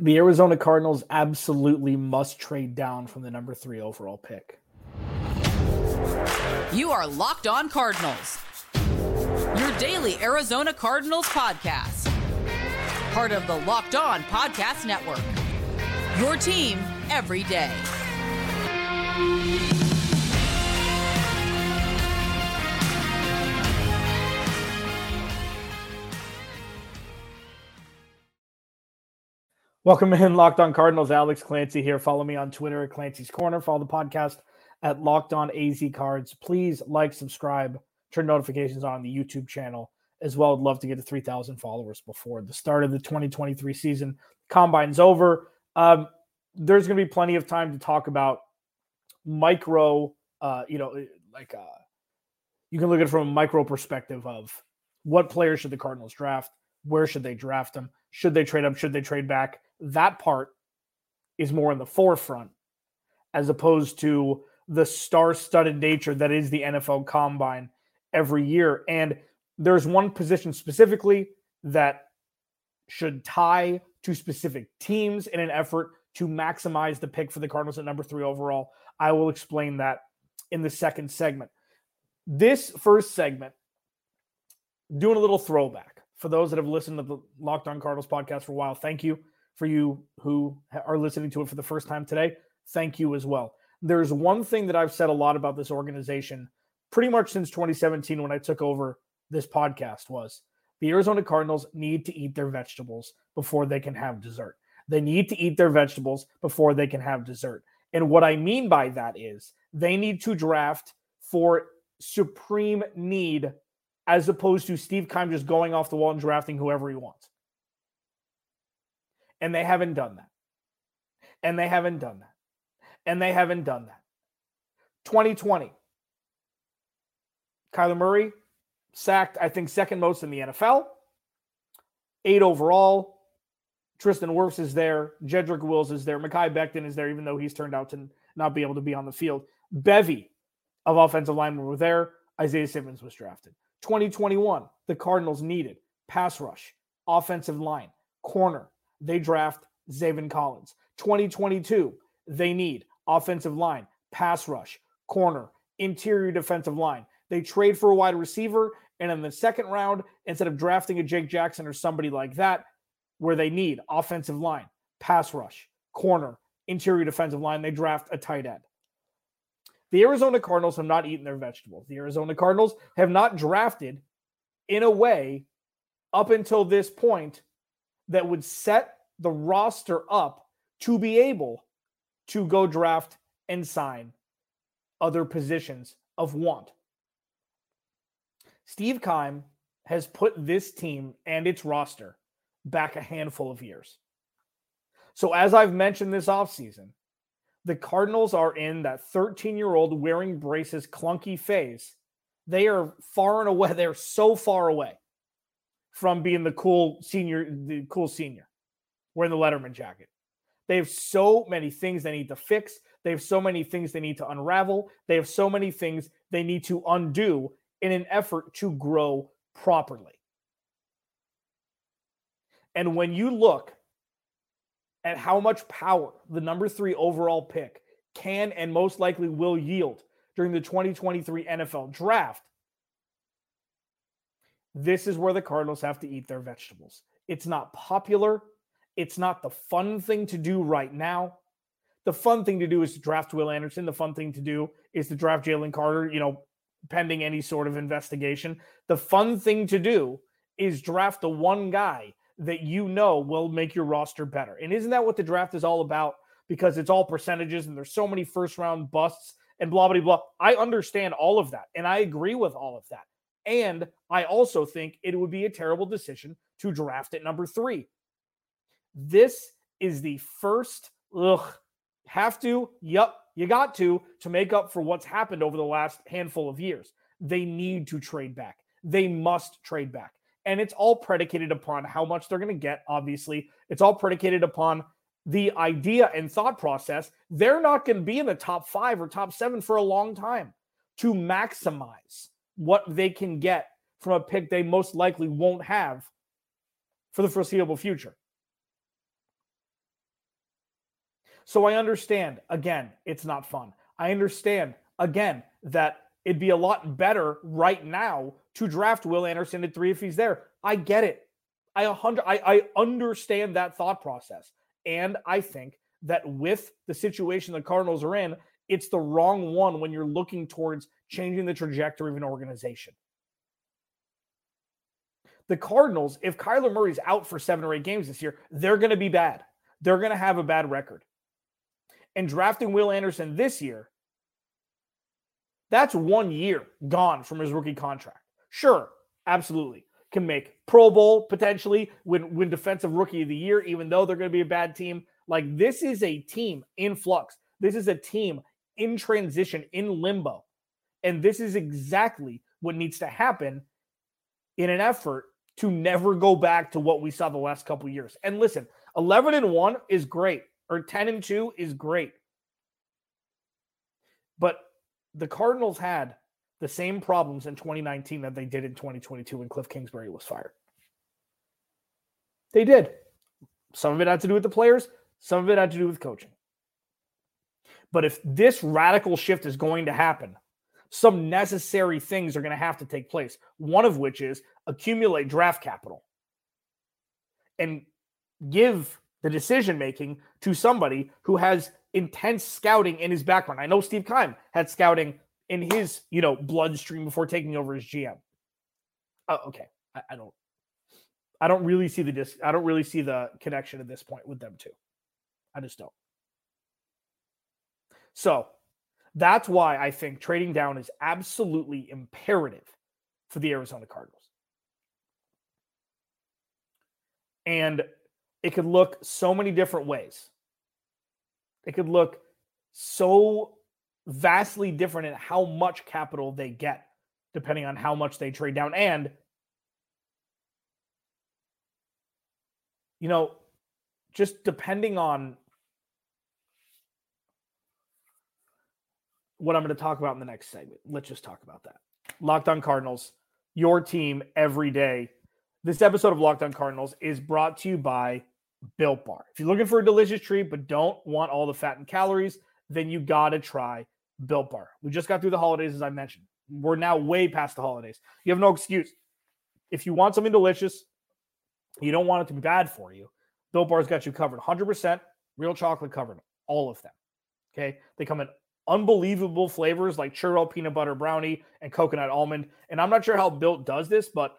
The Arizona Cardinals absolutely must trade down from the number three overall pick. You are Locked On Cardinals, your daily Arizona Cardinals podcast. Part of the Locked On Podcast Network. Your team every day. Welcome in, Locked On Cardinals. Alex Clancy here. Follow me on Twitter at Clancy's Corner. Follow the podcast at Locked On AZ Cards. Please like, subscribe, turn notifications on the YouTube channel as well. I'd love to get to 3,000 followers before the start of the 2023 season. Combine's over. Um, there's going to be plenty of time to talk about micro, uh, you know, like uh, you can look at it from a micro perspective of what players should the Cardinals draft? Where should they draft them? Should they trade up? Should they trade back? That part is more in the forefront as opposed to the star-studded nature that is the NFL combine every year. And there's one position specifically that should tie to specific teams in an effort to maximize the pick for the Cardinals at number three overall. I will explain that in the second segment. This first segment, doing a little throwback for those that have listened to the Locked On Cardinals podcast for a while. Thank you for you who are listening to it for the first time today, thank you as well. There's one thing that I've said a lot about this organization pretty much since 2017 when I took over this podcast was the Arizona Cardinals need to eat their vegetables before they can have dessert. They need to eat their vegetables before they can have dessert. And what I mean by that is they need to draft for supreme need as opposed to Steve Keim just going off the wall and drafting whoever he wants. And they haven't done that. And they haven't done that. And they haven't done that. 2020. Kyler Murray sacked, I think, second most in the NFL. Eight overall. Tristan Wirfs is there. Jedrick Wills is there. Mekhi Becton is there, even though he's turned out to not be able to be on the field. Bevy of offensive linemen were there. Isaiah Simmons was drafted. 2021, the Cardinals needed pass rush, offensive line, corner, they draft Zaven Collins. 2022, they need offensive line, pass rush, corner, interior defensive line. They trade for a wide receiver. And in the second round, instead of drafting a Jake Jackson or somebody like that, where they need offensive line, pass rush, corner, interior defensive line, they draft a tight end. The Arizona Cardinals have not eaten their vegetables. The Arizona Cardinals have not drafted in a way up until this point that would set the roster up to be able to go draft and sign other positions of want. Steve Keim has put this team and its roster back a handful of years. So, as I've mentioned this offseason, the Cardinals are in that 13 year old wearing braces clunky phase. They are far and away, they're so far away from being the cool senior, the cool senior wearing the Letterman jacket. They have so many things they need to fix. They have so many things they need to unravel. They have so many things they need to undo in an effort to grow properly. And when you look at how much power the number three overall pick can and most likely will yield during the 2023 NFL draft, this is where the Cardinals have to eat their vegetables. It's not popular. It's not the fun thing to do right now. The fun thing to do is to draft Will Anderson. The fun thing to do is to draft Jalen Carter, you know, pending any sort of investigation. The fun thing to do is draft the one guy that you know will make your roster better. And isn't that what the draft is all about? Because it's all percentages and there's so many first round busts and blah, blah, blah. I understand all of that. And I agree with all of that. And I also think it would be a terrible decision to draft at number three. This is the first, ugh, have to, yep, you got to, to make up for what's happened over the last handful of years. They need to trade back. They must trade back. And it's all predicated upon how much they're going to get, obviously. It's all predicated upon the idea and thought process. They're not going to be in the top five or top seven for a long time to maximize what they can get from a pick they most likely won't have for the foreseeable future. So I understand, again, it's not fun. I understand, again, that it'd be a lot better right now to draft Will Anderson at three if he's there. I get it. I, 100, I, I understand that thought process. And I think that with the situation the Cardinals are in, it's the wrong one when you're looking towards changing the trajectory of an organization. The Cardinals, if Kyler Murray's out for seven or eight games this year, they're going to be bad. They're going to have a bad record. And drafting Will Anderson this year, that's one year gone from his rookie contract. Sure, absolutely. Can make Pro Bowl potentially, win, win Defensive Rookie of the Year, even though they're going to be a bad team. Like, this is a team in flux. This is a team in transition, in limbo. And this is exactly what needs to happen in an effort to never go back to what we saw the last couple years. And listen, 11 and 1 is great, or 10 and 2 is great. But the Cardinals had the same problems in 2019 that they did in 2022 when Cliff Kingsbury was fired. They did. Some of it had to do with the players, some of it had to do with coaching. But if this radical shift is going to happen, some necessary things are going to have to take place. One of which is accumulate draft capital and give the decision making to somebody who has intense scouting in his background. I know Steve Keim had scouting in his, you know, bloodstream before taking over as GM. Oh, okay. I, I don't I don't really see the dis I don't really see the connection at this point with them too. I just don't. So that's why I think trading down is absolutely imperative for the Arizona Cardinals. And it could look so many different ways. It could look so vastly different in how much capital they get, depending on how much they trade down. And, you know, just depending on what I'm going to talk about in the next segment. Let's just talk about that. Locked on Cardinals, your team every day. This episode of Locked on Cardinals is brought to you by Built Bar. If you're looking for a delicious treat but don't want all the fat and calories, then you got to try Built Bar. We just got through the holidays, as I mentioned. We're now way past the holidays. You have no excuse. If you want something delicious, you don't want it to be bad for you. Built Bar's got you covered 100% real chocolate covered, all of them. Okay. They come in unbelievable flavors like churro, peanut butter brownie, and coconut almond. And I'm not sure how Built does this, but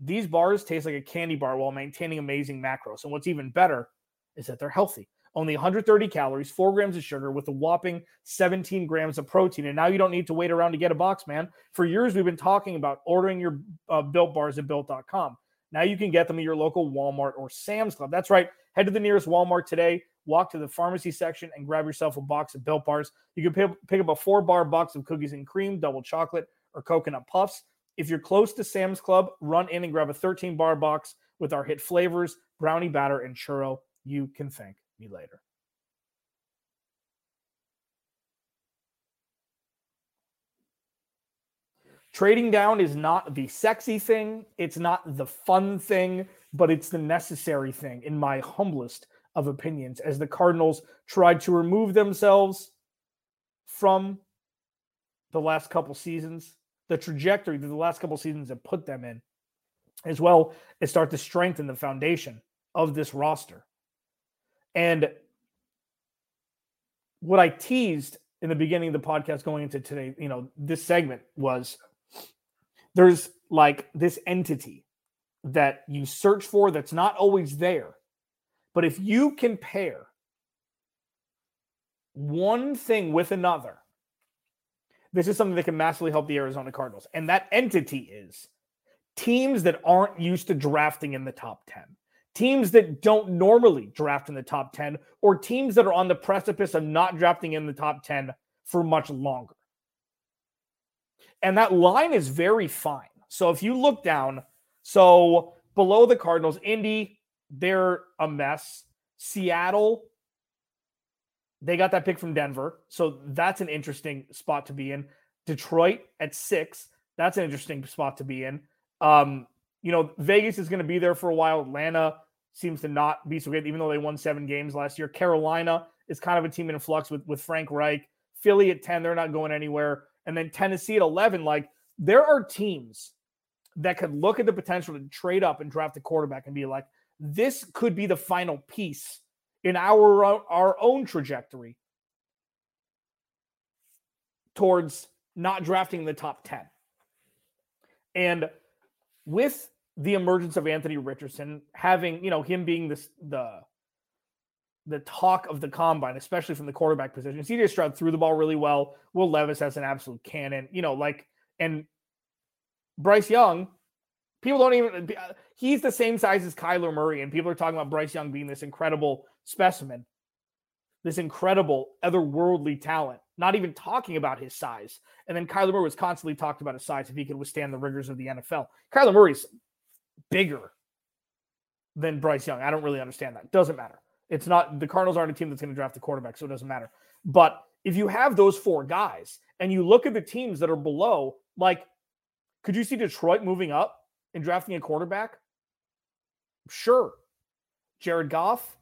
these bars taste like a candy bar while maintaining amazing macros. And what's even better is that they're healthy. Only 130 calories, four grams of sugar with a whopping 17 grams of protein. And now you don't need to wait around to get a box, man. For years, we've been talking about ordering your uh, built bars at built.com. Now you can get them at your local Walmart or Sam's Club. That's right. Head to the nearest Walmart today walk to the pharmacy section and grab yourself a box of Built Bars. You can pick, pick up a four bar box of cookies and cream, double chocolate, or coconut puffs. If you're close to Sam's Club, run in and grab a 13 bar box with our hit flavors, brownie batter, and churro. You can thank me later. Trading down is not the sexy thing, it's not the fun thing, but it's the necessary thing, in my humblest of opinions as the Cardinals tried to remove themselves from the last couple seasons, the trajectory that the last couple seasons have put them in, as well as start to strengthen the foundation of this roster. And what I teased in the beginning of the podcast going into today, you know, this segment was there's like this entity that you search for that's not always there but if you compare one thing with another, this is something that can massively help the Arizona Cardinals. And that entity is teams that aren't used to drafting in the top 10, teams that don't normally draft in the top 10, or teams that are on the precipice of not drafting in the top 10 for much longer. And that line is very fine. So if you look down, so below the Cardinals, Indy, they're a mess. Seattle, they got that pick from Denver. So that's an interesting spot to be in. Detroit at six, that's an interesting spot to be in. Um, you know, Vegas is going to be there for a while. Atlanta seems to not be so good, even though they won seven games last year. Carolina is kind of a team in flux with, with Frank Reich. Philly at 10, they're not going anywhere. And then Tennessee at 11. Like, there are teams that could look at the potential to trade up and draft a quarterback and be like, this could be the final piece in our our own trajectory towards not drafting the top 10. And with the emergence of Anthony Richardson, having, you know, him being this the the talk of the combine, especially from the quarterback position. CJ Stroud threw the ball really well. Will Levis has an absolute cannon, you know, like and Bryce Young, people don't even uh, he's the same size as Kyler Murray, and people are talking about Bryce Young being this incredible specimen, this incredible otherworldly talent, not even talking about his size. And then Kyler Murray was constantly talked about his size if he could withstand the rigors of the NFL. Kyler Murray's bigger than Bryce Young. I don't really understand that. Doesn't matter. It's not the Cardinals aren't a team that's going to draft a quarterback, so it doesn't matter. But if you have those four guys and you look at the teams that are below, like, could you see Detroit moving up and drafting a quarterback? Sure. Jared Goff,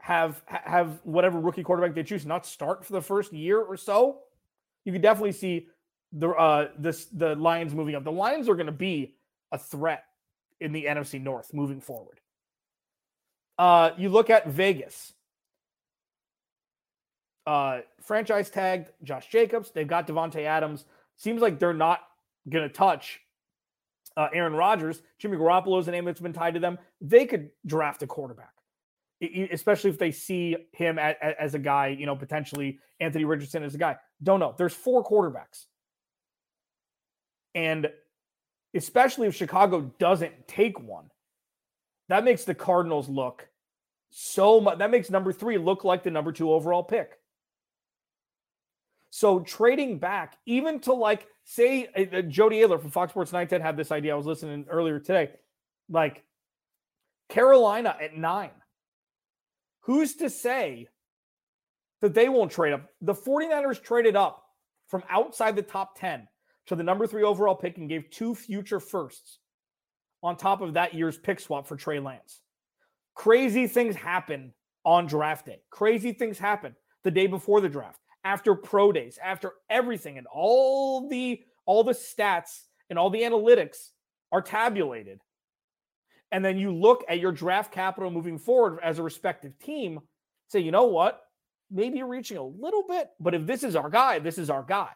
have have whatever rookie quarterback they choose not start for the first year or so, you could definitely see the uh this the Lions moving up. The Lions are going to be a threat in the NFC North moving forward. Uh you look at Vegas. Uh franchise tagged Josh Jacobs, they've got Davante Adams. Seems like they're not going to touch uh, Aaron Rodgers. Jimmy Garoppolo is a name that's been tied to them. They could draft a quarterback especially if they see him as a guy, you know, potentially Anthony Richardson as a guy. Don't know. There's four quarterbacks. And especially if Chicago doesn't take one, that makes the Cardinals look so much. That makes number three look like the number two overall pick. So trading back, even to like, say, uh, uh Jody Ayler from Fox Sports 910 had this idea. I was listening earlier today. Like Carolina at nine Who's to say that they won't trade up? The 49ers traded up from outside the top 10 to the number three overall pick and gave two future firsts on top of that year's pick swap for Trey Lance. Crazy things happen on draft day. Crazy things happen the day before the draft, after pro days, after everything, and all the all the stats and all the analytics are tabulated and then you look at your draft capital moving forward as a respective team, say, you know what? Maybe you're reaching a little bit, but if this is our guy, this is our guy.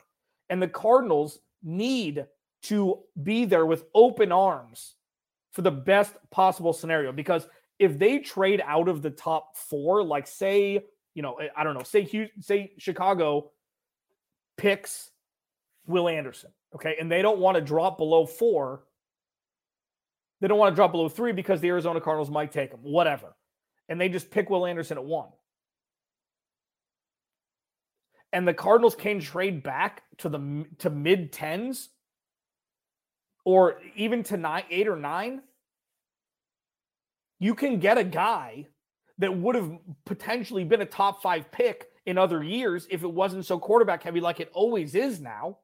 And the Cardinals need to be there with open arms for the best possible scenario because if they trade out of the top four, like say, you know, eh, I don't know, say say Chicago picks Will Anderson, okay, and they don't want to drop below four, they don't want to drop below three because the Arizona Cardinals might take him, whatever. And they just pick Will Anderson at one. And the Cardinals can trade back to the to mid tens or even to nine, eight or nine. You can get a guy that would have potentially been a top five pick in other years if it wasn't so quarterback heavy like it always is now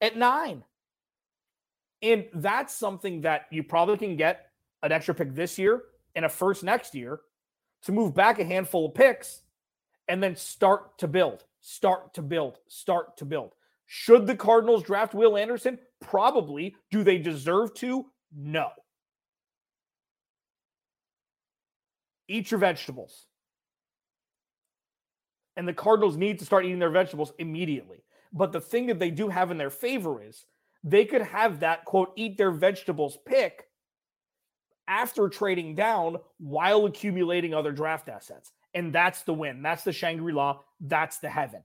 at nine. And that's something that you probably can get an extra pick this year and a first next year to move back a handful of picks and then start to build, start to build, start to build. Should the Cardinals draft Will Anderson? Probably. Do they deserve to? No. Eat your vegetables. And the Cardinals need to start eating their vegetables immediately. But the thing that they do have in their favor is they could have that quote eat their vegetables pick after trading down while accumulating other draft assets. And that's the win. That's the Shangri La. That's the heaven.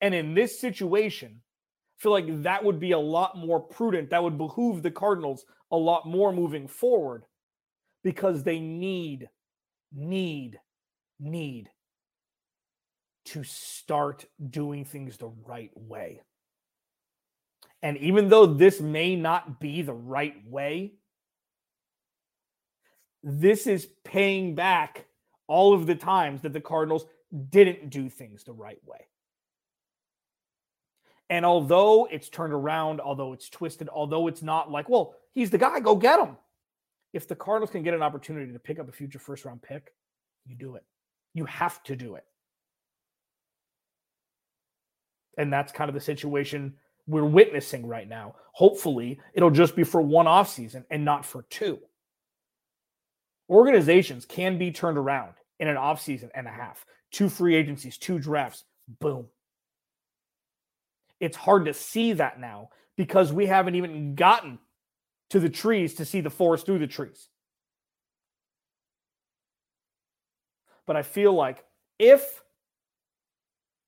And in this situation, I feel like that would be a lot more prudent. That would behoove the Cardinals a lot more moving forward because they need, need, need to start doing things the right way. And even though this may not be the right way, this is paying back all of the times that the Cardinals didn't do things the right way. And although it's turned around, although it's twisted, although it's not like, well, he's the guy, go get him. If the Cardinals can get an opportunity to pick up a future first round pick, you do it. You have to do it. And that's kind of the situation we're witnessing right now. Hopefully, it'll just be for one off season and not for two. Organizations can be turned around in an off season and a half. Two free agencies, two drafts, boom. It's hard to see that now because we haven't even gotten to the trees to see the forest through the trees. But I feel like if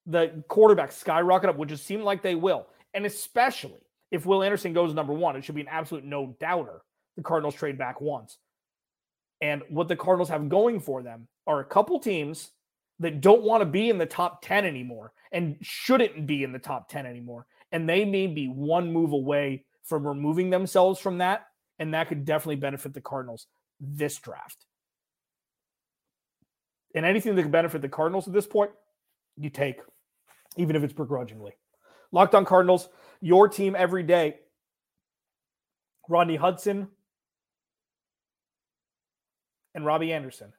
the quarterbacks skyrocket up, which it seemed like they will, and especially if Will Anderson goes number one, it should be an absolute no doubter. The Cardinals trade back once. And what the Cardinals have going for them are a couple teams that don't want to be in the top 10 anymore and shouldn't be in the top 10 anymore. And they may be one move away from removing themselves from that. And that could definitely benefit the Cardinals this draft. And anything that could benefit the Cardinals at this point, you take, even if it's begrudgingly. Locked on Cardinals, your team every day. Rodney Hudson and Robbie Anderson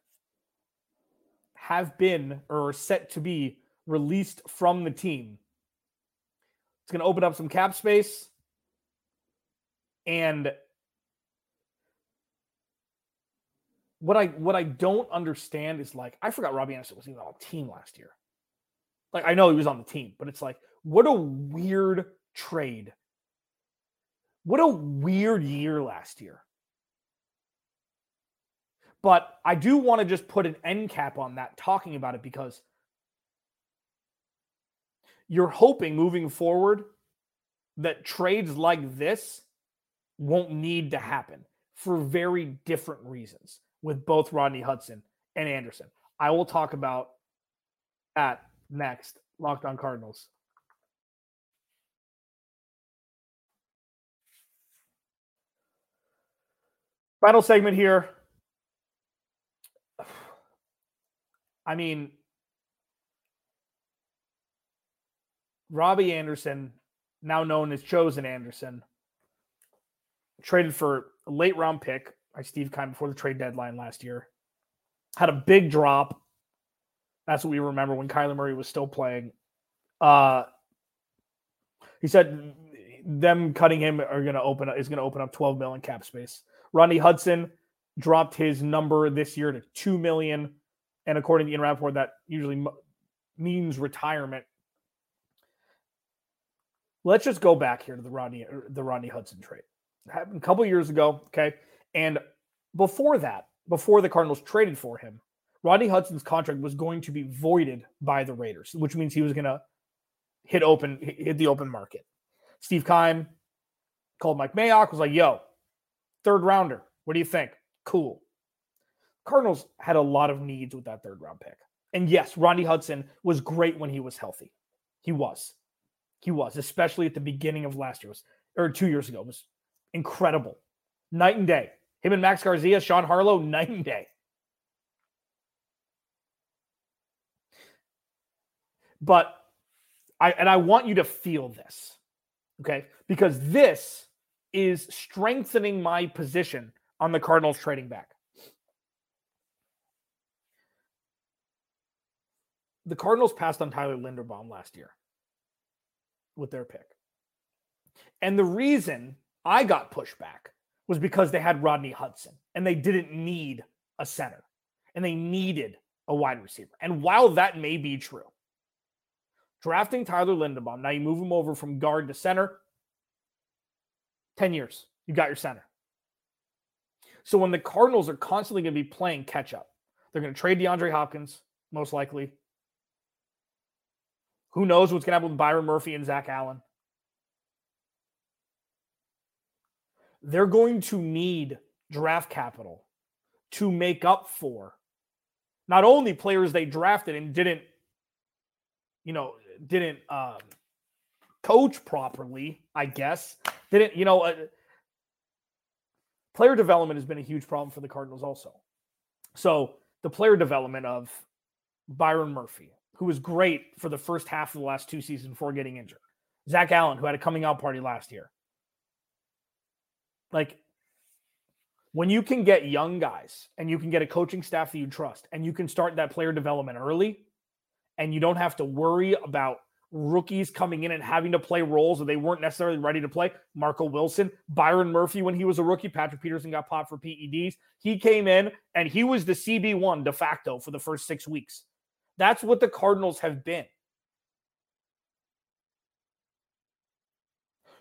have been or are set to be released from the team. It's going to open up some cap space. And what I what I don't understand is like I forgot Robbie Anderson was even on the team last year. Like I know he was on the team, but it's like what a weird trade. What a weird year last year. But I do want to just put an end cap on that talking about it because you're hoping moving forward that trades like this won't need to happen for very different reasons with both Rodney Hudson and Anderson. I will talk about that next. Locked on Cardinals. Final segment here. I mean, Robbie Anderson, now known as Chosen Anderson, traded for a late round pick by Steve Keim before the trade deadline last year. Had a big drop. That's what we remember when Kyler Murray was still playing. Uh, he said them cutting him are going to open is going to open up 12 million cap space. Ronnie Hudson dropped his number this year to 2 million. And according to Ian Rapoport, that usually m- means retirement. Let's just go back here to the Ronnie the Rodney Hudson trade. Happened a couple years ago, okay? And before that, before the Cardinals traded for him, Rodney Hudson's contract was going to be voided by the Raiders, which means he was going to hit open hit the open market. Steve Keim called Mike Mayock, was like, "Yo, third rounder. What do you think?" Cool. Cardinals had a lot of needs with that third round pick. And yes, Rodney Hudson was great when he was healthy. He was. He was, especially at the beginning of last year, was, or two years ago, was incredible. Night and day. Him and Max Garcia, Sean Harlow, night and day. But I and I want you to feel this. Okay? Because this is strengthening my position on the Cardinals trading back. the Cardinals passed on Tyler Linderbaum last year with their pick. And the reason I got pushback was because they had Rodney Hudson and they didn't need a center and they needed a wide receiver. And while that may be true, drafting Tyler Linderbaum, now you move him over from guard to center, 10 years, you got your center. So when the Cardinals are constantly going to be playing catch up, they're going to trade DeAndre Hopkins, most likely. Who knows what's going to happen with Byron Murphy and Zach Allen? They're going to need draft capital to make up for not only players they drafted and didn't, you know, didn't um, coach properly, I guess. Didn't, you know, uh, player development has been a huge problem for the Cardinals also. So the player development of Byron Murphy, who was great for the first half of the last two seasons before getting injured. Zach Allen, who had a coming out party last year. Like, When you can get young guys and you can get a coaching staff that you trust and you can start that player development early and you don't have to worry about rookies coming in and having to play roles that they weren't necessarily ready to play. Marco Wilson, Byron Murphy, when he was a rookie, Patrick Peterson got popped for PEDs. He came in and he was the CB1 de facto for the first six weeks. That's what the Cardinals have been.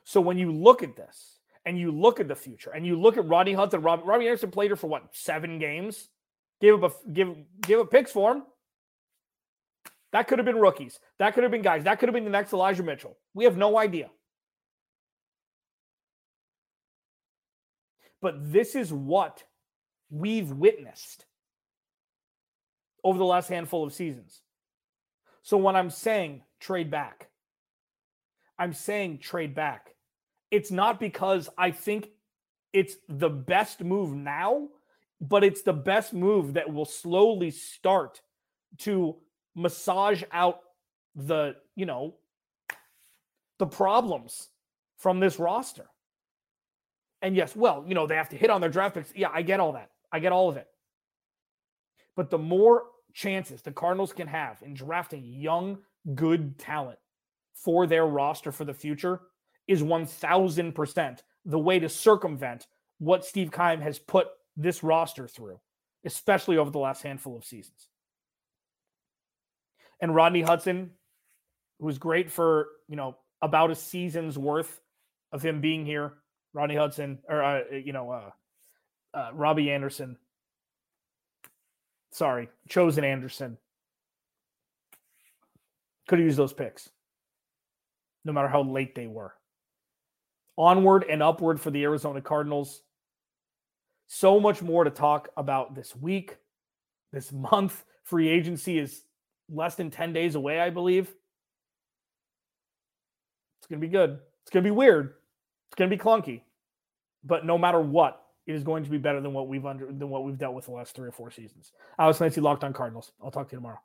So when you look at this and you look at the future and you look at Rodney Hudson, Rob, Robbie Anderson played her for what, seven games? Gave up a give give up picks for him. That could have been rookies. That could have been guys. That could have been the next Elijah Mitchell. We have no idea. But this is what we've witnessed over the last handful of seasons. So when I'm saying trade back, I'm saying trade back. It's not because I think it's the best move now, but it's the best move that will slowly start to massage out the, you know, the problems from this roster. And yes, well, you know, they have to hit on their draft picks. Yeah, I get all that. I get all of it. But the more chances the Cardinals can have in drafting young, good talent for their roster for the future is 1000% the way to circumvent what Steve Keim has put this roster through, especially over the last handful of seasons and Rodney Hudson, who was great for you know about a season's worth of him being here. Rodney Hudson, or uh, you know, uh, uh, Robbie Anderson. Sorry, Chosen Anderson. Could have used those picks, no matter how late they were. Onward and upward for the Arizona Cardinals. So much more to talk about this week, this month. Free agency is less than 10 days away, I believe. It's going to be good. It's going to be weird. It's going to be clunky. But no matter what, it is going to be better than what we've under than what we've dealt with the last three or four seasons. Alex Clancy, Locked on Cardinals. I'll talk to you tomorrow.